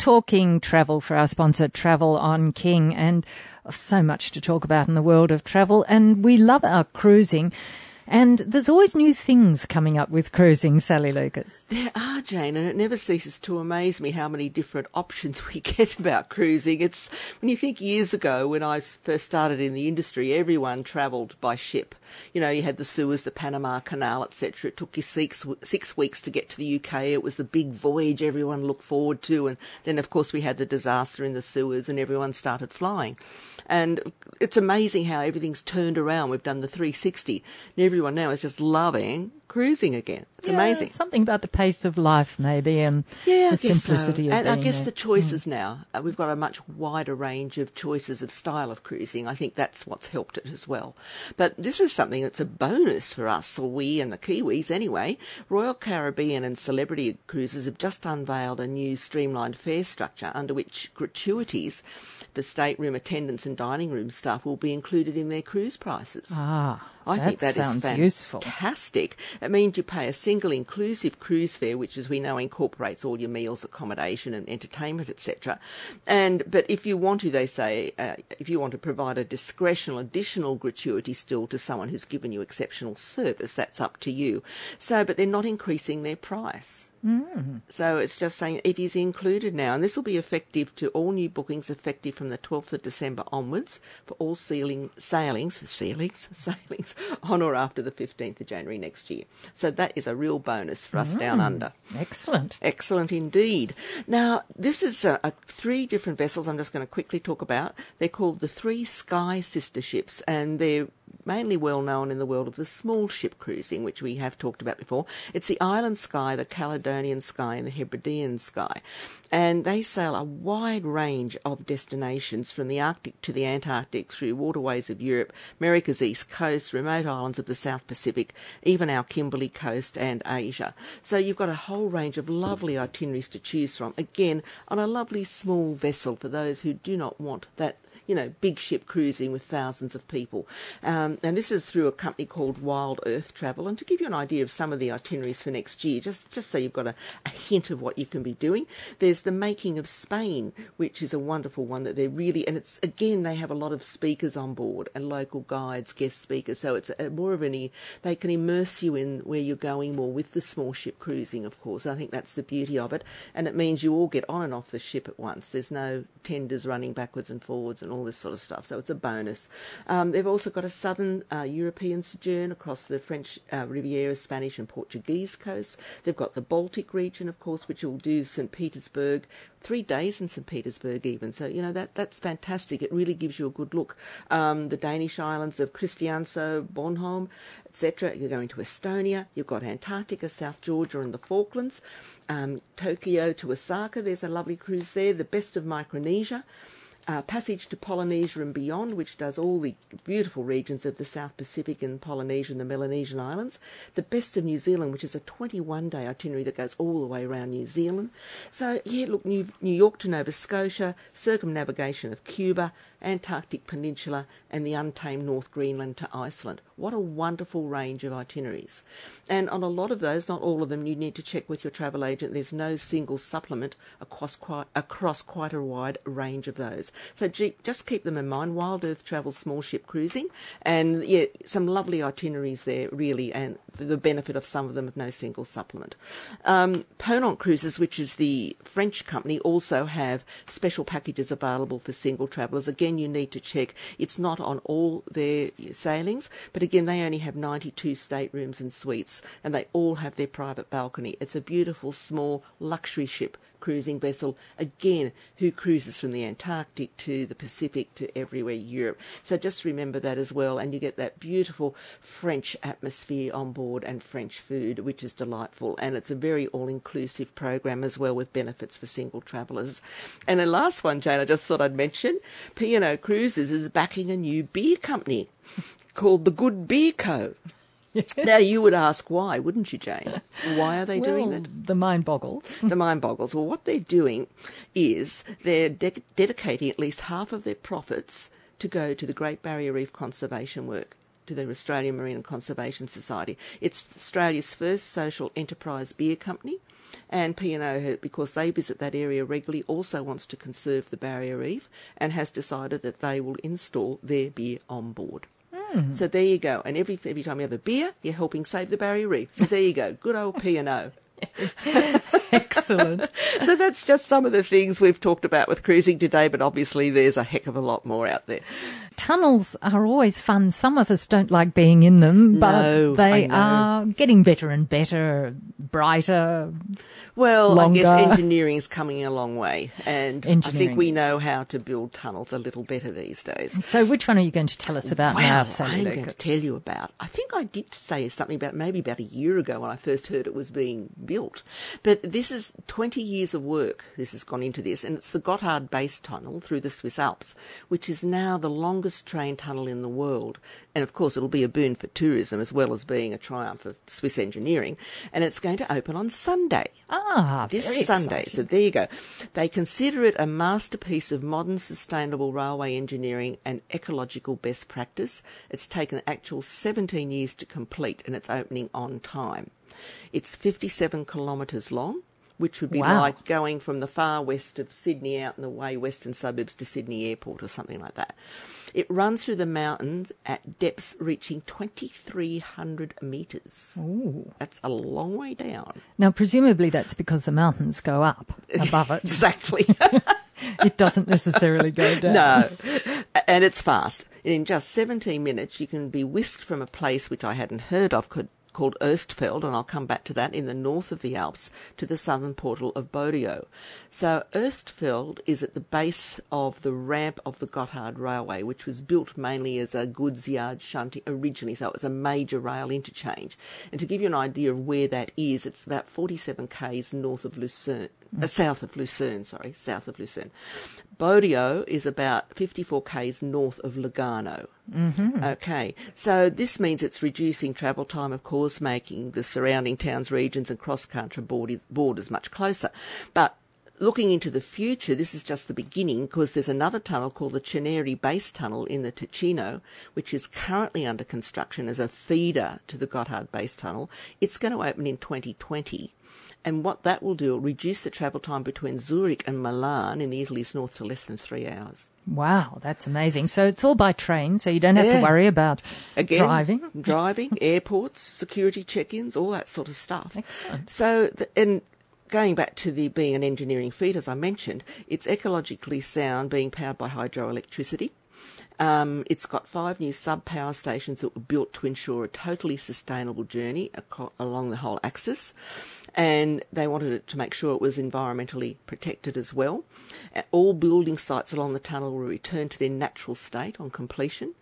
talking travel for our sponsor, Travel on King, and so much to talk about in the world of travel. And we love our cruising. And there's always new things coming up with cruising, Sally Lucas. There are, Jane, and it never ceases to amaze me how many different options we get about cruising. It's when you think years ago, when I first started in the industry, everyone travelled by ship. You know, you had the Suez, the Panama Canal, etc. It took you six six weeks to get to the UK. It was the big voyage everyone looked forward to, and then of course we had the disaster in the Suez, and everyone started flying. And it's amazing how everything's turned around. We've done the 360, and everyone now is just loving cruising again. It's yeah, amazing. Something about the pace of life, maybe, and yeah, the simplicity so. And I guess there. the choices mm. now. Uh, we've got a much wider range of choices of style of cruising. I think that's what's helped it as well. But this is something that's a bonus for us, or we and the Kiwis anyway. Royal Caribbean and Celebrity Cruises have just unveiled a new streamlined fare structure under which gratuities for stateroom attendants and dining room staff will be included in their cruise prices. Ah. I that think that sounds is useful. fantastic. It means you pay a single inclusive cruise fare, which, as we know, incorporates all your meals, accommodation, and entertainment, etc. And but if you want to, they say, uh, if you want to provide a discretional additional gratuity still to someone who's given you exceptional service, that's up to you. So, but they're not increasing their price. Mm. So it's just saying it is included now, and this will be effective to all new bookings effective from the 12th of December onwards for all sailing, sailings, sailings, sailings on or after the 15th of January next year. So that is a real bonus for us mm. down under. Excellent. Excellent indeed. Now, this is a, a, three different vessels I'm just going to quickly talk about. They're called the Three Sky Sister Ships, and they're mainly well known in the world of the small ship cruising, which we have talked about before. It's the Island Sky, the Caledonian Sky, and the Hebridean Sky. And they sail a wide range of destinations from the Arctic to the Antarctic through waterways of Europe, America's east coast, remote islands of the South Pacific, even our Kimberley coast and Asia. So you've got a whole range of lovely itineraries to choose from. Again, on a lovely small vessel for those who do not want that you know, big ship cruising with thousands of people. Um, and this is through a company called Wild Earth Travel. And to give you an idea of some of the itineraries for next year, just, just so you've got a, a hint of what you can be doing, there's the Making of Spain, which is a wonderful one that they're really, and it's again, they have a lot of speakers on board and local guides, guest speakers. So it's a, more of an, they can immerse you in where you're going more with the small ship cruising, of course. I think that's the beauty of it. And it means you all get on and off the ship at once. There's no tenders running backwards and forwards and all all this sort of stuff. So it's a bonus. Um, they've also got a southern uh, European sojourn across the French uh, Riviera, Spanish, and Portuguese coasts. They've got the Baltic region, of course, which will do St. Petersburg, three days in St. Petersburg even. So, you know, that that's fantastic. It really gives you a good look. Um, the Danish islands of Christiansø, Bornholm, etc. You're going to Estonia. You've got Antarctica, South Georgia, and the Falklands. Um, Tokyo to Osaka. There's a lovely cruise there. The best of Micronesia uh, Passage to Polynesia and Beyond, which does all the beautiful regions of the South Pacific and Polynesia and the Melanesian Islands. The Best of New Zealand, which is a 21 day itinerary that goes all the way around New Zealand. So, yeah, look, New, New York to Nova Scotia, circumnavigation of Cuba, Antarctic Peninsula, and the untamed North Greenland to Iceland. What a wonderful range of itineraries. And on a lot of those, not all of them, you need to check with your travel agent. There's no single supplement across quite, across quite a wide range of those. So just keep them in mind. Wild Earth Travel Small Ship Cruising, and yeah, some lovely itineraries there, really, and the benefit of some of them of no single supplement. Um, Ponant Cruises, which is the French company, also have special packages available for single travellers. Again, you need to check. It's not on all their sailings, but again, they only have 92 staterooms and suites, and they all have their private balcony. It's a beautiful, small, luxury ship cruising vessel, again, who cruises from the Antarctic to the Pacific to everywhere Europe. So just remember that as well, and you get that beautiful French atmosphere on board and French food, which is delightful. And it's a very all inclusive program as well with benefits for single travellers. And the last one, Jane, I just thought I'd mention P&O Cruises is backing a new beer company called the Good Beer Co. now you would ask why, wouldn't you, Jane? Why are they well, doing that? The mind boggles. the mind boggles. Well, what they're doing is they're de- dedicating at least half of their profits to go to the Great Barrier Reef conservation work to the Australian Marine and Conservation Society. It's Australia's first social enterprise beer company And P&O, because they visit that area regularly, also wants to conserve the barrier reef and has decided that they will install their beer on board. Hmm. So there you go. And every every time you have a beer, you're helping save the barrier reef. So there you go. Good old P&O. Excellent. so that's just some of the things we've talked about with cruising today, but obviously there's a heck of a lot more out there. Tunnels are always fun. Some of us don't like being in them, but No, they are getting better and better, brighter. Well, I guess Longer. engineering's coming a long way, and I think we know how to build tunnels a little better these days. So, which one are you going to tell us about now, Sally I'm going to tell you about. I think I did say something about maybe about a year ago when I first heard it was being built. But this is 20 years of work. This has gone into this, and it's the Gotthard Base Tunnel through the Swiss Alps, which is now the longest train tunnel in the world. And of course, it'll be a boon for tourism as well as being a triumph of Swiss engineering. And it's going to open on Sunday Ah, this Sunday. exciting. So there you go. They consider it a masterpiece of modern sustainable railway engineering and ecological best practice. It's taken actual 17 years to complete and it's opening on time. It's 57 kilometres long. Which would be Wow. like going from the far west of Sydney out in the way western suburbs to Sydney Airport or something like that. It runs through the mountains at depths reaching 2,300 metres. Ooh. That's a long way down. Now, presumably that's because the mountains go up above it. Exactly. it doesn't necessarily go down. No, and it's fast. In just 17 minutes, you can be whisked from a place which I hadn't heard of called, called Erstfeld, and I'll come back to that, in the north of the Alps, to the southern portal of Bodio. So Erstfeld is at the base of the ramp of the Gotthard Railway, which was built mainly as a goods yard shunting originally, so it was a major rail interchange. And to give you an idea of where that is, it's about 47 k's north of Lucerne, uh, south of Lucerne, sorry, south of Lucerne. Bodio is about 54 k's north of Lugano. Mm-hmm. Okay, so this means it's reducing travel time, of course, making the surrounding towns, regions, and cross-country borders, borders much closer. But looking into the future, this is just the beginning because there's another tunnel called the Ceneri Base Tunnel in the Ticino, which is currently under construction as a feeder to the Gotthard Base Tunnel. It's going to open in 2020. And what that will do, will reduce the travel time between Zurich and Milan in the Italy's north to less than three hours. Wow, that's amazing. So it's all by train, so you don't have to worry about Again, driving. driving, airports, security check-ins, all that sort of stuff. Excellent. So, the, and going back to the being an engineering feat, as I mentioned, it's ecologically sound, being powered by hydroelectricity. Um, it's got five new sub power stations that were built to ensure a totally sustainable journey along the whole axis. And they wanted it to make sure it was environmentally protected as well. All building sites along the tunnel will return to their natural state on completion.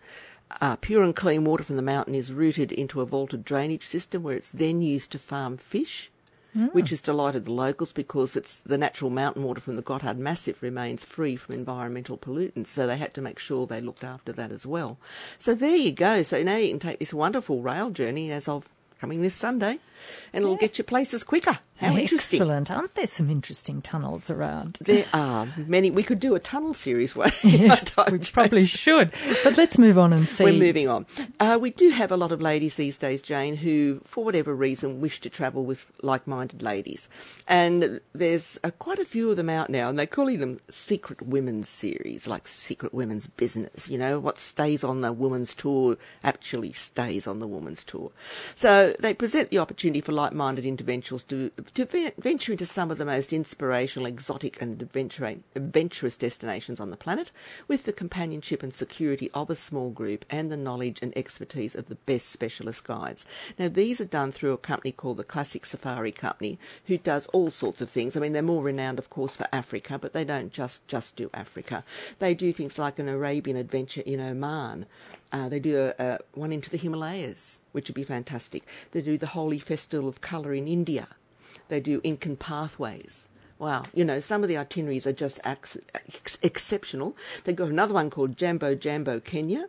Uh, pure and clean water from the mountain is routed into a vaulted drainage system where it's then used to farm fish which has delighted the locals because it's the natural mountain water from the Gotthard Massif remains free from environmental pollutants. So they had to make sure they looked after that as well. So there you go. So now you can take this wonderful rail journey as of coming this Sunday, and it'll get you places quicker. How interesting! Excellent. Aren't there some interesting tunnels around? There are many. We could do a tunnel series. One Yes, time, we probably should. But let's move on and see. We're moving on. Uh, we do have a lot of ladies these days, Jane, who, for whatever reason, wish to travel with like-minded ladies, and there's uh, quite a few of them out now, and they're calling them secret women's series, like secret women's business. You know, what stays on the woman's tour actually stays on the woman's tour. So they present the opportunity for like-minded individuals to to venture into some of the most inspirational, exotic, and adventurous destinations on the planet, with the companionship and security of a small group and the knowledge and expertise of the best specialist guides. Now, these are done through a company called the Classic Safari Company, who does all sorts of things. I mean, they're more renowned, of course, for Africa, but they don't just just do Africa. They do things like an Arabian adventure in Oman. Uh, they do a, a one into the Himalayas, which would be fantastic. They do the Holi Festival of Colour in India. They do Incan pathways. Wow, you know, some of the itineraries are just ex- ex- exceptional. They've got another one called Jambo Jambo Kenya,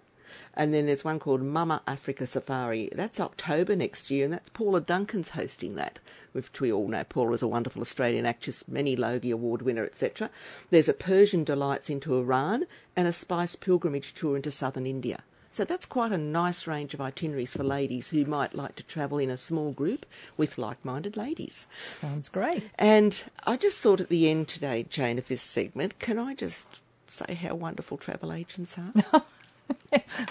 and then there's one called Mama Africa Safari. That's October next year, and that's Paula Duncan's hosting that, which we all know. Paula's a wonderful Australian actress, many Logie Award winner, etc. There's a Persian Delights into Iran and a Spice Pilgrimage tour into southern India. So that's quite a nice range of itineraries for ladies who might like to travel in a small group with like minded ladies. Sounds great. And I just thought at the end today, Jane, of this segment, can I just say how wonderful travel agents are?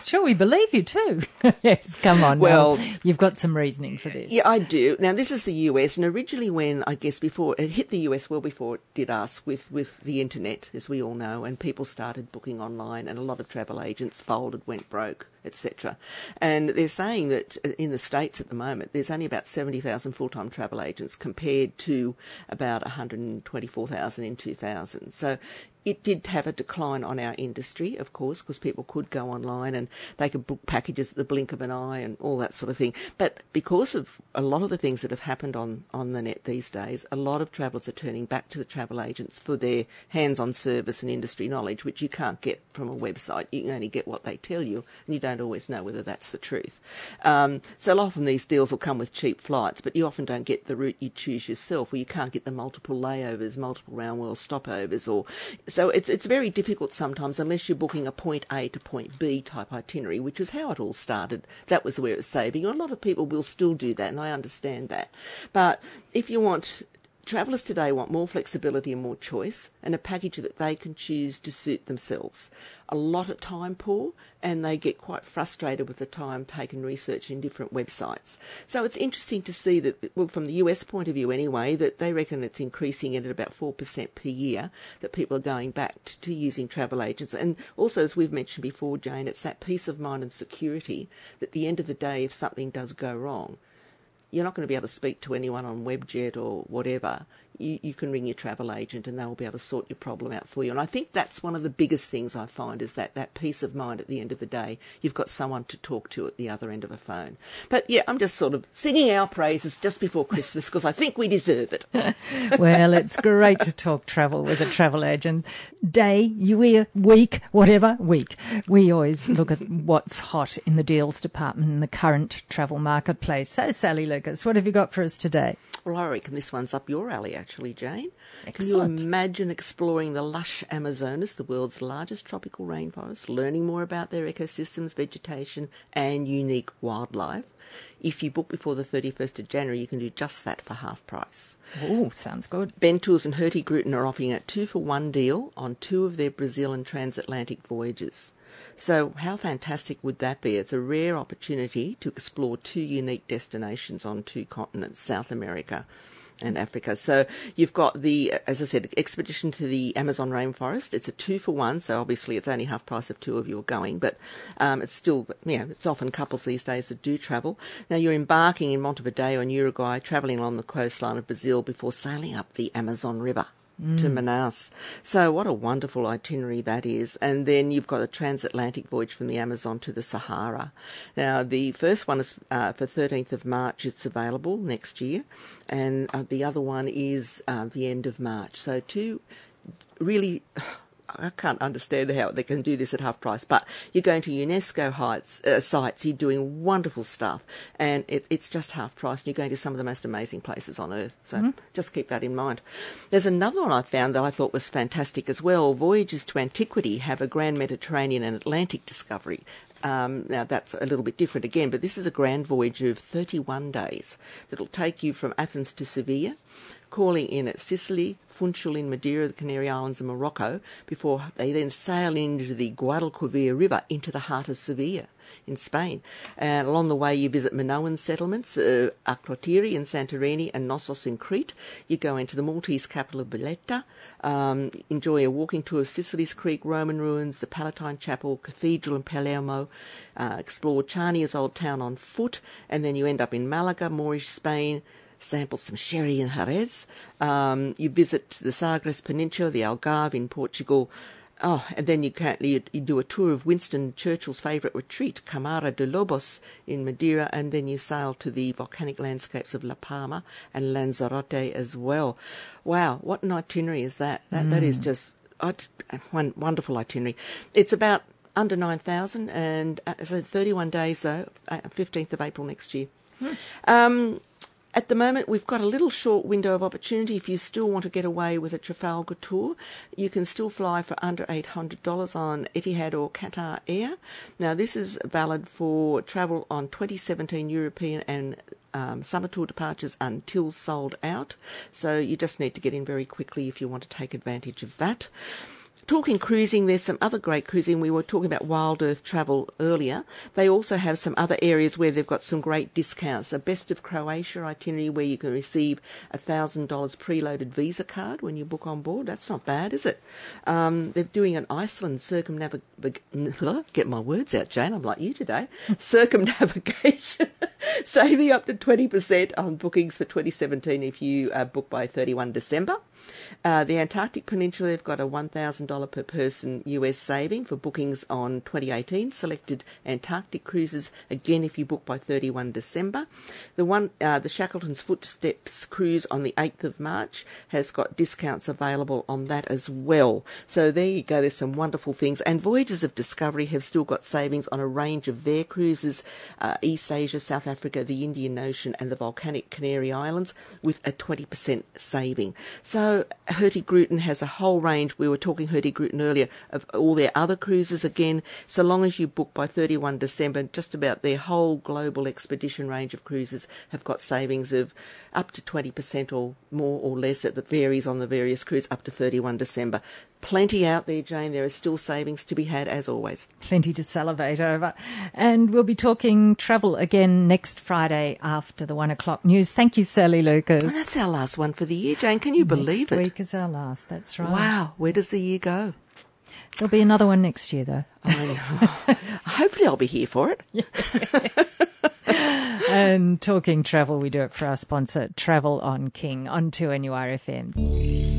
Sure, we believe you too. yes, come on. Well- Well, you've got some reasoning for this. Yeah, I do. Now, this is the US, and originally, when I guess before it hit the US well before it did us with, with the internet, as we all know, and people started booking online, and a lot of travel agents folded, went broke, etc. And they're saying that uh, in the States at the moment, there's only about 70,000 full time travel agents compared to about 124,000 in 2000. So it did have a decline on our industry, of course, because people could go online and they could book packages at the blink of an eye and all that sort of thing. But because of a lot of the things that have happened on, on the net these days, a lot of travellers are turning back to the travel agents for their hands on service and industry knowledge, which you can't get from a website. You can only get what they tell you, and you don't always know whether that's the truth. Um, so often these deals will come with cheap flights, but you often don't get the route you choose yourself, or you can't get the multiple layovers, multiple round world stopovers, or so it's it's very difficult sometimes unless you're booking a point A to point B type itinerary, which is how it all started. That was where it was saving. A lot of people will still do that, and I understand that. But if you want Travellers today want more flexibility and more choice, and a package that they can choose to suit themselves. A lot of time poor, and they get quite frustrated with the time taken researching different websites. So it's interesting to see that, well, from the US point of view anyway, that they reckon it's increasing at about 4% per year, that people are going back to, to using travel agents. And also, as we've mentioned before, Jane, it's that peace of mind and security that at the end of the day, if something does go wrong, you're not going to be able to speak to anyone on Webjet or whatever. You, you can ring your travel agent and they'll be able to sort your problem out for you. And I think that's one of the biggest things I find is that, that peace of mind at the end of the day. You've got someone to talk to at the other end of a phone. But yeah, I'm just sort of singing our praises just before Christmas because I think we deserve it. well, it's great to talk travel with a travel agent. Day, year, week, whatever, week. We always look at what's hot in the deals department in the current travel marketplace. So, Sally Lucas, what have you got for us today? Well, I reckon this one's up your alley, actually, Jane. Excellent. Can you imagine exploring the lush Amazonas, the world's largest tropical rainforest, learning more about their ecosystems, vegetation, and unique wildlife? If you book before the 31st of January, you can do just that for half price. Oh, sounds good. Bentours and Hurtigruten are offering a two for one deal on two of their Brazil and transatlantic voyages. So, how fantastic would that be? It's a rare opportunity to explore two unique destinations on two continents, South America and Africa. So you've got the, as I said, expedition to the Amazon rainforest. It's a two for one, so obviously it's only half price if two of you are going, but um, it's still, you know, it's often couples these days that do travel. Now you're embarking in Montevideo in Uruguay, travelling along the coastline of Brazil before sailing up the Amazon River to Manaus. So what a wonderful itinerary that is. And then you've got a transatlantic voyage from the Amazon to the Sahara. Now the first one is uh, for 13th of March. It's available next year, and uh, the other one is uh, the end of March. So two really. I can't understand how they can do this at half price, but you're going to UNESCO heights, uh, sites, you're doing wonderful stuff, and it, it's just half price, and you're going to some of the most amazing places on earth. So just keep that in mind. There's another one I found that I thought was fantastic as well. Voyages to Antiquity have a grand Mediterranean and Atlantic discovery. Um, now that's a little bit different again, but this is a grand voyage of 31 days that'll take you from Athens to Sevilla, calling in at Sicily, Funchal in Madeira, the Canary Islands, and Morocco, before they then sail into the Guadalquivir River into the heart of Sevilla in Spain. And along the way, you visit Minoan settlements, uh, Akrotiri in Santorini, and Knossos in Crete. You go into the Maltese capital of Valletta, um, enjoy a walking tour of Sicily's Greek, Roman ruins, the Palatine Chapel, Cathedral in Palermo, uh, explore Chania's old town on foot, and then you end up in Malaga, Moorish Spain, sample some sherry in Jerez. Um, you visit the Sagres Peninsula, the Algarve in Portugal. Oh, and then you, can, you, you do a tour of Winston Churchill's favourite retreat, Camara de Lobos in Madeira, and then you sail to the volcanic landscapes of La Palma and Lanzarote as well. Wow, what an itinerary is that? That, that is just one wonderful itinerary. It's about under 9,000 and uh, so 31 days though, uh, 15th of April next year. Um, at the moment, we've got a little short window of opportunity. If you still want to get away with a Trafalgar tour, you can still fly for under $800 on Etihad or Qatar Air. Now, this is valid for travel on 2017 European and um, summer tour departures until sold out. So you just need to get in very quickly if you want to take advantage of that talking cruising, there's some other great cruising. We were talking about Wild Earth Travel earlier. They also have some other areas where they've got some great discounts. A Best of Croatia itinerary where you can receive a $1,000 preloaded Visa card when you book on board. That's not bad, is it? Um, they're doing an Iceland circumnavigation. Get my words out, Jane. I'm like you today. circumnavigation. Saving up to 20% on bookings for 2017 if you uh, book by 31 December. Uh, the Antarctic Peninsula, they've got a $1,000 per person US saving for bookings on 2018 selected Antarctic cruises. Again, if you book by 31 December, the one, uh, the Shackleton's Footsteps cruise on the 8th of March has got discounts available on that as well. So there you go. There's some wonderful things. And Voyages of Discovery have still got savings on a range of their cruises: uh, East Asia, South Africa, the Indian Ocean, and the volcanic Canary Islands, with a 20% saving. So Hurtigruten has a whole range. We were talking Hurtigruten earlier of all their other cruises again. So long as you book by 31 December, just about their whole global expedition range of cruises have got savings of up to 20% or more or less. It varies on the various cruises up to 31 December. Plenty out there, Jane. There are still savings to be had, as always. Plenty to salivate over. And we'll be talking travel again next Friday after the one o'clock news. Thank you, Sally Lucas. Oh, that's our last one for the year, Jane. Can you believe next it? Next week is our last. That's right. Wow. Where does the year go? There'll be another one next year, though. Hopefully, I'll be here for it. Yes. and talking travel, we do it for our sponsor, Travel on King, on 2NURFM.